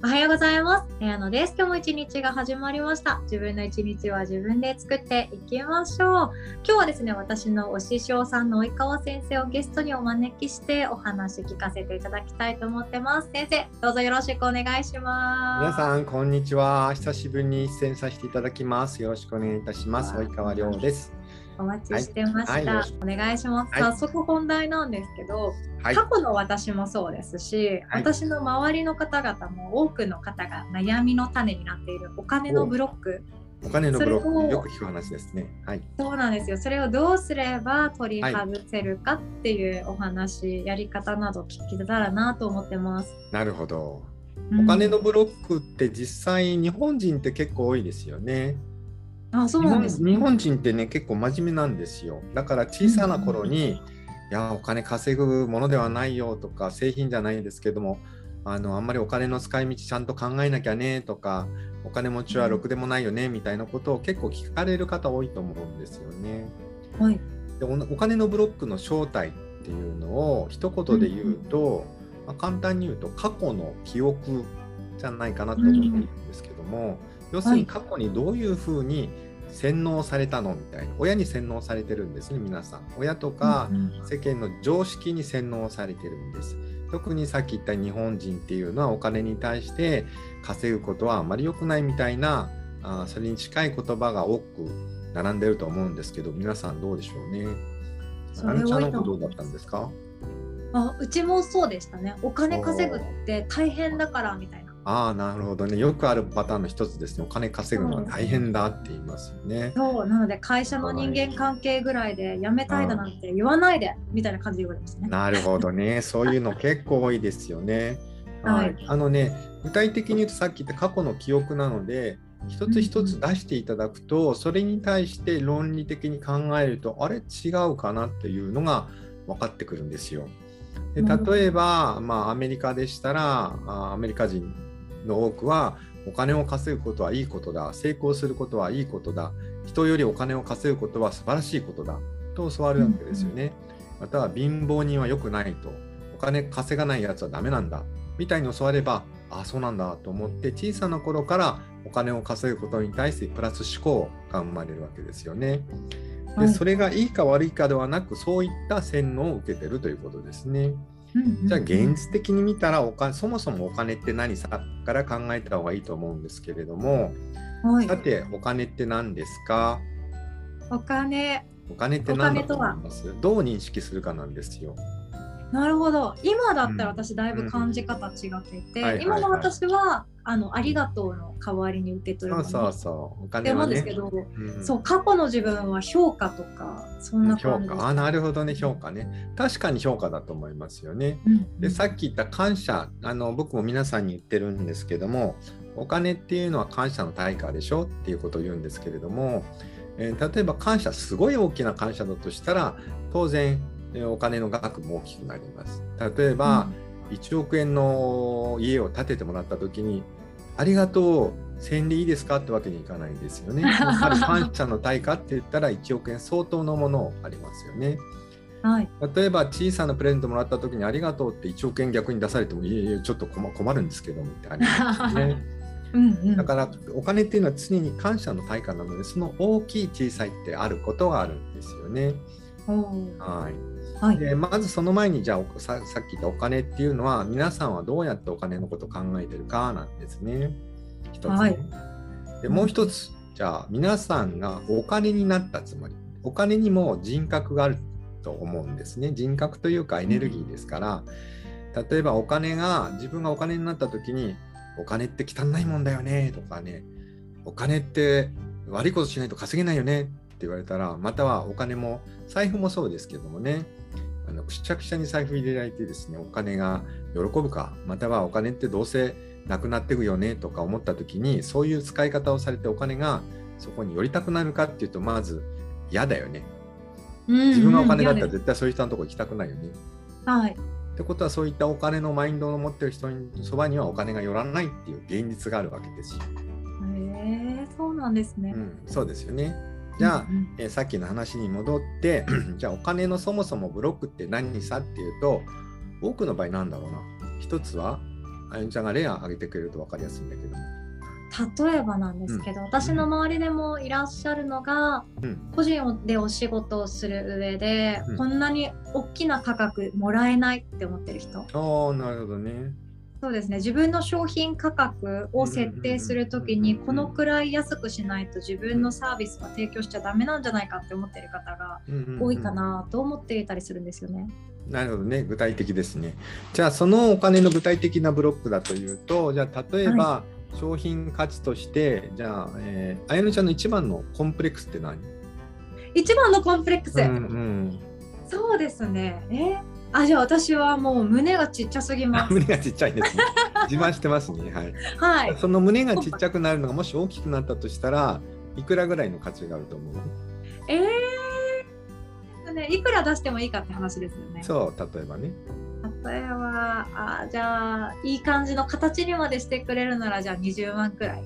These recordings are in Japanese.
おはようございます。綾野です。今日も一日が始まりました。自分の一日は自分で作っていきましょう。今日はですね、私のお師匠さんの及川先生をゲストにお招きしてお話聞かせていただきたいと思ってます。先生、どうぞよろしくお願いします。皆さんこんにちは。久しぶりに出演させていただきます。よろしくお願いいたします。及川亮です。お待ちしてました。はいはいお願いします。はい早速本題なんですけど、はい。過去の私もそうですし、はい私の周りの方々も多くの方が悩みの種になっているお金のブロックお金のブロックよく聞く話ですね。はい。そうなんですよそれをどうすれば取り外せるかっていうお話、やり方など聞けたらなと思ってます。なるほど。うんお金のブロックって実際日本人って結構多いですよね。あそうなんです、日本日本人ってね結構真面目なんですよ。だから小さな頃に、いやお金稼ぐものではないよとか製品じゃないですけどもあのあんまりお金の使い道ちゃんと考えなきゃねとかお金持ちはろくでもないよねみたいなことを結構聞かれる方多いと思うんですよね。はい。でおお金のブロックの正体っていうのを一言で言うと、まあ、簡単に言うと過去の記憶じゃないかなと思っているんですけども、要するに過去にどういうふうに洗脳されたのみたいな親に洗脳されてるんですね皆さん。親とかうん世間の常識に洗脳されてるんです。特にさっき言った日本人っていうのはお金に対して稼ぐことはあまり良くないみたいなあーそれに近い言葉が多く並んでると思うんですけど皆さんどうでしょうね。あのちゃんのどうだったんですか？あうちもそうでしたね。お金稼ぐって大変だからみたいな。ああなるほどね。よくあるパターンの一つですね。お金稼ぐのは大変だって言いますよね。そうなので会社の人間関係ぐらいで辞めたいだなんて言わないでみたいな感じで言われましたね。なるほどね。そういうの結構多いですよね。はい。あのね具体的に言うとさっき言った過去の記憶なので一つ一つ出していただくと、それに対して論理的に考えるとあれ違うかなっていうのが分かってくるんですよ。で例えば、まあ、アメリカでしたらあアメリカ人の多くはお金を稼ぐことはいいことだ。成功することはいいことだ。人よりお金を稼ぐことは素晴らしいことだ。と教わるわけですよね。または貧乏人は良くないと。お金稼がないやつはダメなんだ。みたいに教わればあそうなんだと思って小さな頃からお金を稼ぐことに対してプラス思考が生まれるわけですよね。はい。でそれがいいか悪いかではなくそういった洗脳を受けてるということですね。じゃあ現実的に見たらお金そもそもお金って何さから考えた方がいいと思うんですけれども、はい。さてお金って何ですか？お金。お金って何だと思います？どう認識するかなんですよ。なるほど。今だったらうん。私だいぶ感じ方違っていて、今の私はあのありがとうの代わりに受け取るそうそうそう。お金はね。思うんですけ。ど、うん。そう過去の自分は評価とかそんな評感じです価。あなるほどね評価ね。確かに評価だと思いますよね。うん。でさっき言った感謝。あの僕も皆さんに言ってるんですけどもお金っていうのは感謝の対価でしょっていうことを言うんですけれども、えー例えば感謝すごい大きな感謝だとしたら当然、えーお金の額も大きくなります。例えば、1億円の家を建ててもらった時にありがとう1000でいいですか？ってわけにいかないんですよね。やっぱり感謝の対価って言ったら1億円相当のものありますよね。うんはい例えば小さなプレゼントもらった時にありがとうって1億円逆に出されてもいえいえちょっと困困るんですけどみたいな、ね。うんうんだからお金っていうのは常に感謝の対価なのでその大きい小さいってあることがあるんですよね。はい。はい。でまずその前にじゃあおささっき言ったお金っていうのは皆さんはどうやってお金のことを考えてるかなんですね。一つね、はい。でもう一つじゃあ皆さんがお金になったつもり。お金にも人格があると思うんですね。人格というかエネルギーですから、例えばお金が自分がお金になった時にお金って汚いもんだよねとかね。お金って悪いことしないと稼げないよねって言われたらまたはお金も財布もそうですけどもねあのくしゃくしゃに財布入れられてですねお金が喜ぶかまたはお金ってどうせなくなっていくよねとか思った時にそういう使い方をされてお金がそこに寄りたくなるかっていうとまず嫌だよね自分がお金だったら絶対そういう人のとこ行きたくないよねはいってことはそういったお金のマインドを持ってる人のそばにはお金が寄らないっていう現実があるわけですよ。へえそうなんですねう。ん、そうですよね。じゃあ、うんうん。えーさっきの話に戻って じゃあお金のそもそもブロックって何さっていうと多くの場合なんだろうな。一つはあゆみちゃんが例を挙げてくれると分かりやすいんだけど。例えばなんですけど、うん。私の周りでもいらっしゃるのが、うん。個人でお仕事をする上で、うん。こんなに大きな価格もらえないって思ってる人。ああ、なるほどね。そうですね。自分の商品価格を設定するときにうんこのくらい安くしないと自分のサービスは提供しちゃダメなんじゃないかって思ってる方が多いかなと思っていたりするんですよね。なるほどね、具体的ですね。じゃあ、そのお金の具体的なブロックだというと、じゃあ、例えば、商品価値として、じゃあ、えー、あやのちゃんの一番のコンプレックスって何？一番のコンプレックス、うんうん、そうですね。えあじゃあ私はもう胸がちっちゃすぎます。胸がちっちゃいですね。自慢してますね。はい。はいその胸がちっちゃくなるのがもし大きくなったとしたら、いくらぐらいの価値があると思う？えーね、いくら出してもいいかって話ですよね。そう、例えばね。例えばあじゃあいい感じの形にまでしてくれるならじゃあ20万くらい。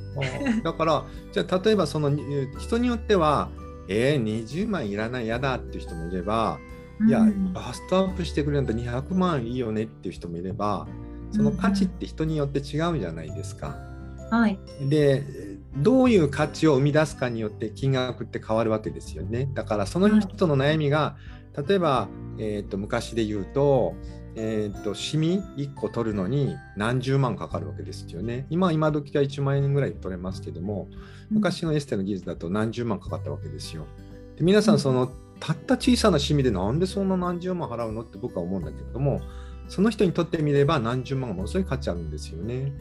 だから、じゃあ例えばそのに人によっては、えー、20万いらない、やだっていう人もいれば、いや、うんバストアップしてくれるんだ200万いいよねっていう人もいれば、その価値って人によって違うじゃないですか。はい。で、どういう価値を生み出すかによって金額って変わるわけですよね。だからその人の悩みが、例えば、えー、と昔で言うと、えー、とシミ1個取るのに何十万かかるわけですよね。今今時は1万円ぐらい取れますけども、昔のエステの技術だと何十万かかったわけですよ。で皆さんそのたった小さなシミでなんでそんな何十万払うのって僕は思うんだけれどもその人にとってみれば何十万がものすごい価値あるんですよね。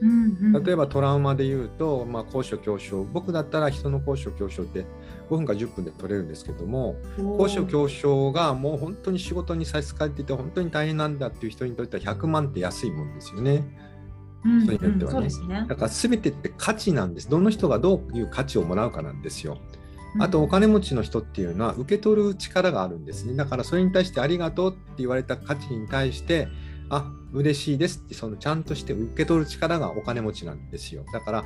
うんうん、例えばトラウマで言うと、まあ、高所恐怖症僕だったら人の高所恐怖症って5分か10分で取れるんですけども高所恐怖症がもう本当に仕事に差し支えていて本当に大変なんだっていう人にとっては100万って安いもんですよね。うん人によってはねそうですねだから全てって価値なんです。どの人がどういう価値をもらうかなんですよ。あとお金持ちの人っていうのは受け取る力があるんですね。だからそれに対してありがとうって言われた価値に対して、あ、嬉しいですってそのちゃんとして受け取る力がお金持ちなんですよ。だから、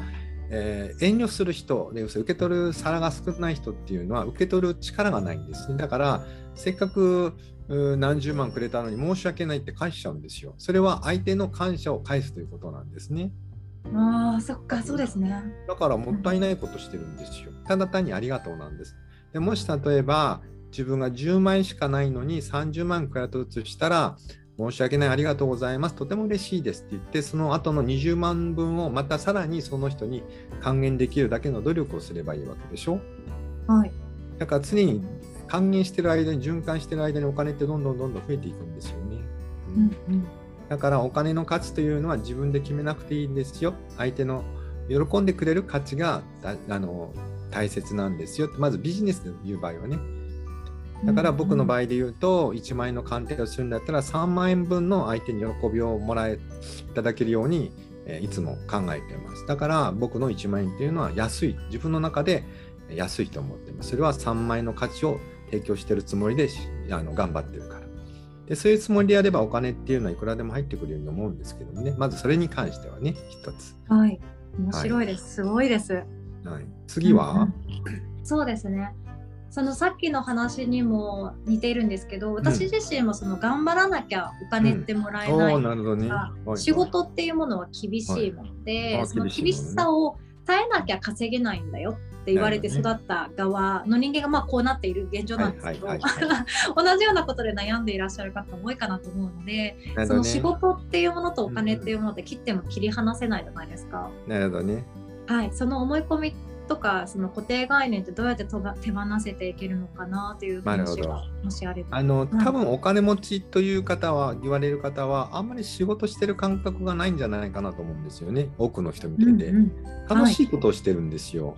えー遠慮する人で、要するに受け取る皿が少ない人っていうのは受け取る力がないんですね。だから、せっかく何十万くれたのに申し訳ないって返しちゃうんですよ。それは相手の感謝を返すということなんですね。ああそっかそうですね。だからもったいないことしてるんですよ。ただ単にありがとうなんです。でもし例えば自分が10万円しかないのに30万くらいと移したら申し訳ないありがとうございますとても嬉しいですって言ってその後の20万分をまたさらにその人に還元できるだけの努力をすればいいわけでしょはい。だから常に還元してる間に循環してる間にお金ってどんどんどんどん増えていくんですよね。ううんんうんだからお金の価値というのは自分で決めなくていいんですよ。相手の喜んでくれる価値があの大切なんですよ。まずビジネスで言う場合はね。だから僕の場合、で言うと、1万円の鑑定をするんだったら3万円分の相手に喜びをもらえいただけるように、えいつも考えています。だから僕の1万円っていうのは安い。自分の中で安いと思ってます。それは3万円の価値を提供しているつもりであの頑張ってる。でそういうつもりでやればお金っていうのはいくらでも入ってくるように思うんですけどもね。まずそれに関してはね、一つ。はい。面白いです。すごいです。はい、次は、うんうんそうですね。そのさっきの話にも似ているんですけど、私自身もその頑張らなきゃお金ってもらえおないおなるほどね。あはい仕事っていうものは厳しいもので、はいあその厳しさを耐えなきゃ稼げないんだよって言われて育った側の人間がまあこうなっている現状なんですけど、同じようなことで悩んでいらっしゃる方も多いかなと思うので、ね。その仕事っていうものとお金っていうものって切っても切り離せないじゃないですか。なるほどね。はい、その思い込みとかその固定概念ってどうやってとが手放せていけるのかなという話がもしあれば。あのはい多分お金持ちという方は言われる方はあんまり仕事してる感覚がないんじゃないかなと思うんですよね。多くの人見てて、うんうん。楽しいことをしてるんですよ、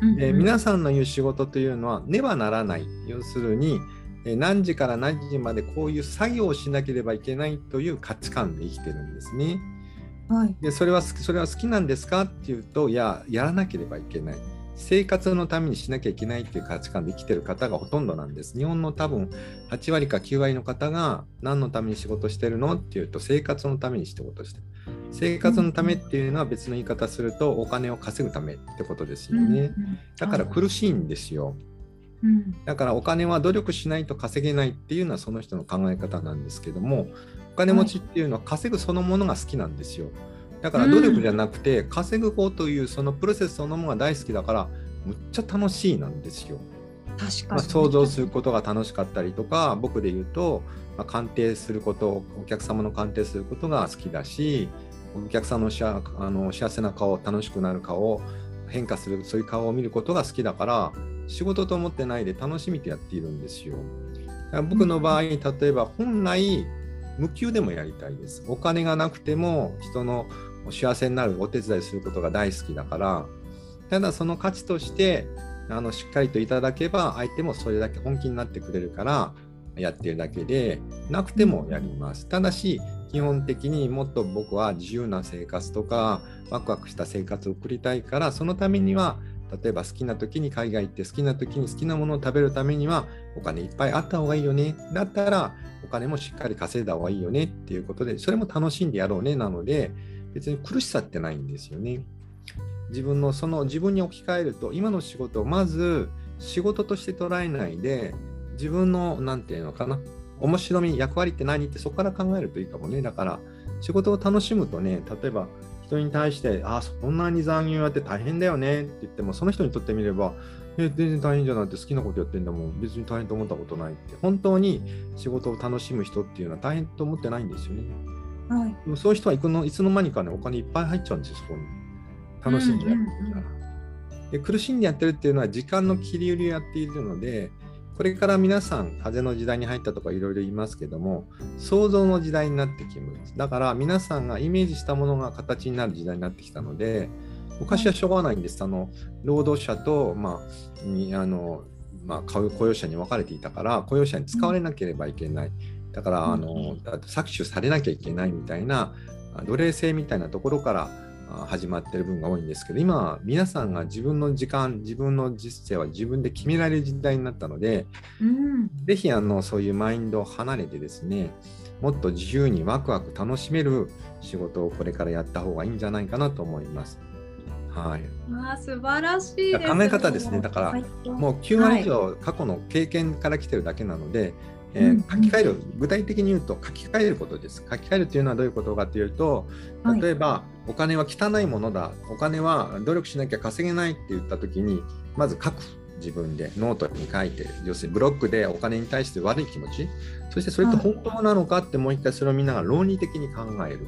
うんうん。で皆さんの言う仕事というのはねばならない。要するにえー何時から何時までこういう作業をしなければいけないという価値観で生きてるんですね。はい。でそれはそれは好きなんですかっていうといややらなければいけない生活のためにしなきゃいけないっていう価値観で生きてる方がほとんどなんです。日本の多分8割か9割の方が何のために仕事してるのっていうと生活のために仕事してる。生活のためっていうのは別の言い方するとお金を稼ぐためってことですよね、だから苦しいんですよ、うん。だからお金は努力しないと稼げないっていうのはその人の考え方なんですけどもお金持ちっていうのは稼ぐそのものが好きなんですよだから努力じゃなくて稼ぐ方というそのプロセスそのものが大好きだからむっちゃ楽しいなんですよ。確かに、まあ、想像することが楽しかったりとか僕で言うと、まあ、鑑定することお客様の鑑定することが好きだしお客さんのしああの幸せな顔楽しくなる顔変化するそういう顔を見ることが好きだから仕事と思ってないで楽しみでやっているんですよ。僕の場合例えば本来無給でもやりたいです。お金がなくても人の幸せになるお手伝いすることが大好きだからただその価値としてあのしっかりといただけば相手もそれだけ本気になってくれるからやってるだけでなくてもやります。ただし基本的にもっと僕は自由な生活とかワクワクした生活を送りたいからそのためには例えば好きな時に海外行って好きな時に好きなものを食べるためにはお金いっぱいあった方がいいよねだったらお金もしっかり稼いだ方がいいよねっていうことでそれも楽しんでやろうねなので別に苦しさってないんですよね。自分のその自分に置き換えると今の仕事をまず仕事として捉えないで自分の何て言うのかな面白み役割って何ってそこから考えるといいかもねだから仕事を楽しむとね例えば人に対してあそんなに残業やって大変だよねって言ってもその人にとってみればえ全然大変じゃなくて好きなことやってんだもん。別に大変と思ったことないって本当に仕事を楽しむ人っていうのは大変と思ってないんですよね。はい。でもそういう人はいくのいつの間にかねお金いっぱい入っちゃうんですよそこに楽しんでやってるから、で苦しんでやってるっていうのは時間の切り売りをやっているのでこれから皆さん風の時代に入ったとかいろいろ言いますけども想像の時代になってきます。だから皆さんがイメージしたものが形になる時代になってきたので昔はしょうがないんです。あの労働者と、まあにあのまあ、雇用雇用者に分かれていたから雇用者に使われなければいけない。だからあの搾取されなきゃいけないみたいなあ奴隷制みたいなところからあ始まってる分が多いんですけど今は皆さんが自分の時間自分の実践は自分で決められる時代になったのでうん。ぜひあのそういうマインドを離れてですねもっと自由にワクワク楽しめる仕事をこれからやった方がいいんじゃないかなと思います。はい、あー素晴らしいです、考え方ですね。だからはい。もう9割以上過去の経験から来てるだけなので、えーうん書き換える具体的に言うと書き換えることです。書き換えるというのはどういうことかというとはい。例えば、お金は汚いものだ。お金は努力しなきゃ稼げないって言った時にまず書く。自分で。ノートに書いて。要するにブロックでお金に対して悪い気持ち。そしてそれって本当なのかってもう一回それを見ながら論理的に考える。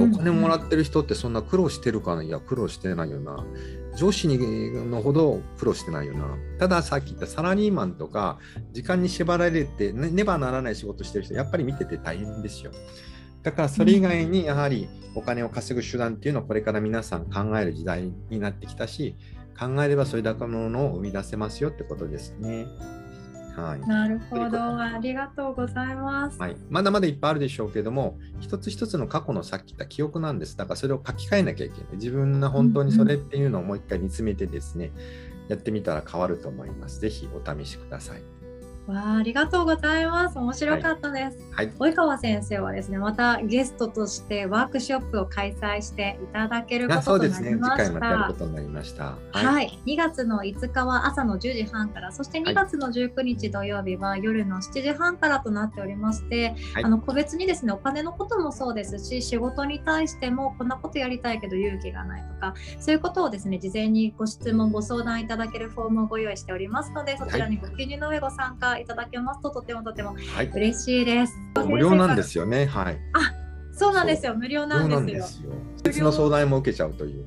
お金もらってる人ってそんな苦労してるかな？いや苦労してないよな。上司にのほど苦労してないよな。たださっき言ったサラリーマンとか時間に縛られてねねばならない仕事してる人やっぱり見てて大変ですよ。だからそれ以外にやはりお金を稼ぐ手段っていうのはこれから皆さん考える時代になってきたし考えればそれだけのものを生み出せますよってことですね。はい。なるほど。ありがとうございます、はい、まだまだいっぱいあるでしょうけども一つ一つの過去のさっき言った記憶なんですだからそれを書き換えなきゃいけない。自分が本当にそれっていうのをもう一回見つめてですね、やってみたら変わると思います。ぜひお試しくださいわあありがとうございます。面白かったです、はい。及川先生はですねまたゲストとしてワークショップを開催していただけるこあそうですととなりね。次回ましたまたやることになりました。はい、2月の5日は朝の10時半からそしてはい。2月の19日土曜日は夜の7時半からとなっておりまして、はい。あの個別にですねお金のこともそうですし仕事に対してもこんなことやりたいけど勇気がないとかそういうことをですね事前にご質問ご相談いただけるフォームをご用意しておりますのでそちらにご記入の上ご参加いただけますととてもとてもはい、嬉しいです。無料なんですよね。はい。そうなんですよ。無料なんですよ。よ。別の相談も受けちゃうという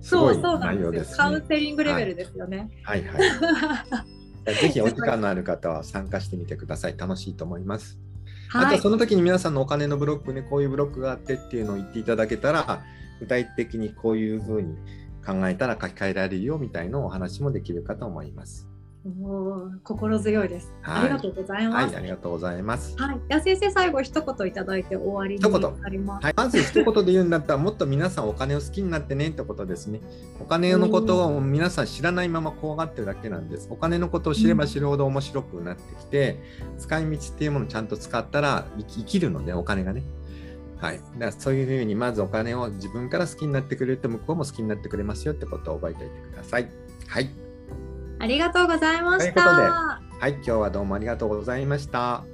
すごいそうそうでよ。カウンセリングレベルですよね。はい。はい。ぜひお時間のある方は参加してみてください。楽しいと思います。あはい。とその時に皆さんのお金のブロックねこういうブロックがあってっていうのを言っていただけたら具体的にこういうふうに考えたら書き換えられるよみたいなお話もできるかと思います。心強いです。はいありがとうございはい、ます。ありがとうございます。はい、先生最後一言いただいて終わりに一言なります。はい、まず一言で言うんだったらもっと皆さんお金を好きになってねってことですね。お金のことを皆さん知らないまま怖がってるだけなんです。お金のことを知れば知るほど面白くなってきて、使い道っていうものをちゃんと使ったら生きるのでお金がね。はい、だそういうふうにまずお金を自分から好きになってくれると向こうも好きになってくれますよってことを覚えておいてください。はい、ありがとうございました。ということではい、今日はどうもありがとうございました。